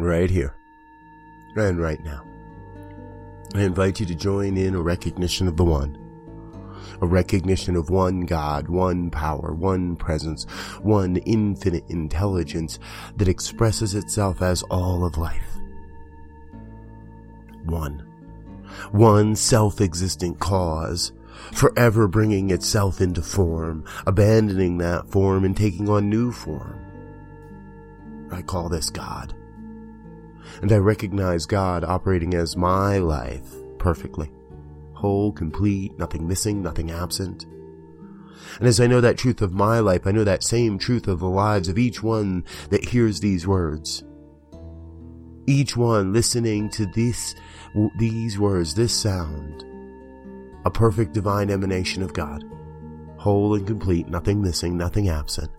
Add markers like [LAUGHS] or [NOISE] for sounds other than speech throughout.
right here and right now. I invite you to join in a recognition of the One, a recognition of one God, one power, one presence, one infinite intelligence that expresses itself as all of life. One. One self-existent cause, forever bringing itself into form, abandoning that form and taking on new form. I call this God. And I recognize God operating as my life perfectly. Whole, complete, nothing missing, nothing absent. And as I know that truth of my life, I know that same truth of the lives of each one that hears these words. Each one listening to this, these words, this sound, a perfect divine emanation of God, whole and complete, nothing missing, nothing absent.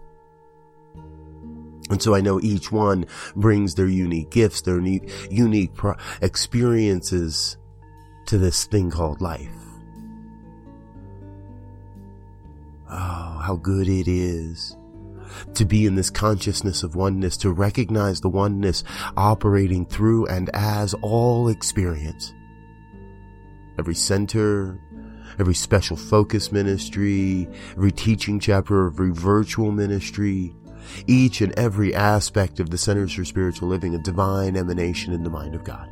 And so I know each one brings their unique gifts, their unique experiences to this thing called life. Oh, how good it is to be in this consciousness of oneness, to recognize the oneness operating through and as all experience. Every center, every special focus ministry, every teaching chapter, every virtual ministry, each and every aspect of the Centers for Spiritual Living a divine emanation in the mind of God.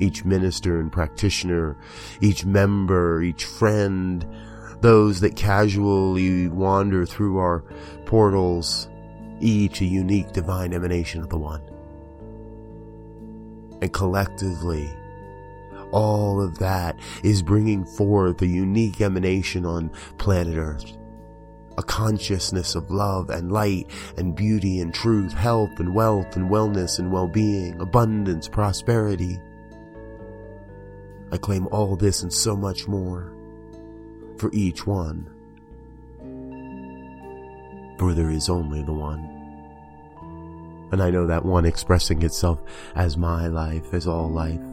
Each minister and practitioner, each member, each friend, those that casually wander through our portals, each a unique divine emanation of the One. And collectively, all of that is bringing forth a unique emanation on planet Earth a consciousness of love and light and beauty and truth, health and wealth and wellness and well-being, abundance, prosperity. I claim all this and so much more for each one. For there is only the one. And I know that one expressing itself as my life, as all life.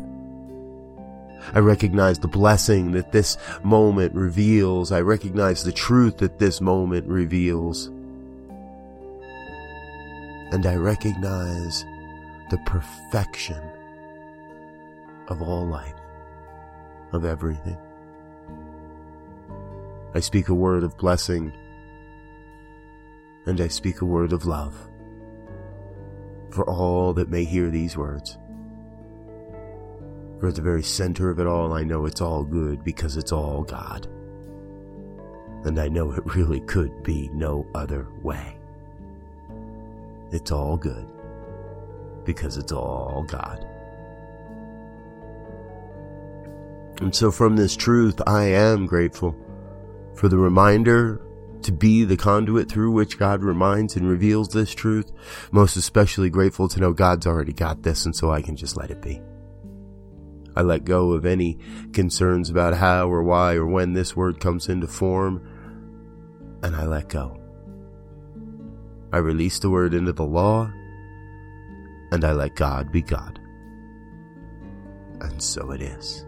I recognize the blessing that this moment reveals. I recognize the truth that this moment reveals. And I recognize the perfection of all life, of everything. I speak a word of blessing and I speak a word of love for all that may hear these words. For at the very center of it all, I know it's all good because it's all God. And I know it [LAUGHS] really could be no other way. It's all good because it's all God. And so from this truth, I am grateful for the reminder to be the conduit through which God reminds and reveals this truth. Most especially grateful to know God's already got this and so I can just let it be. I let go of any concerns about how or why or when this word comes into form, and I let go. I release the word into the law, and I let God be God. And so it is.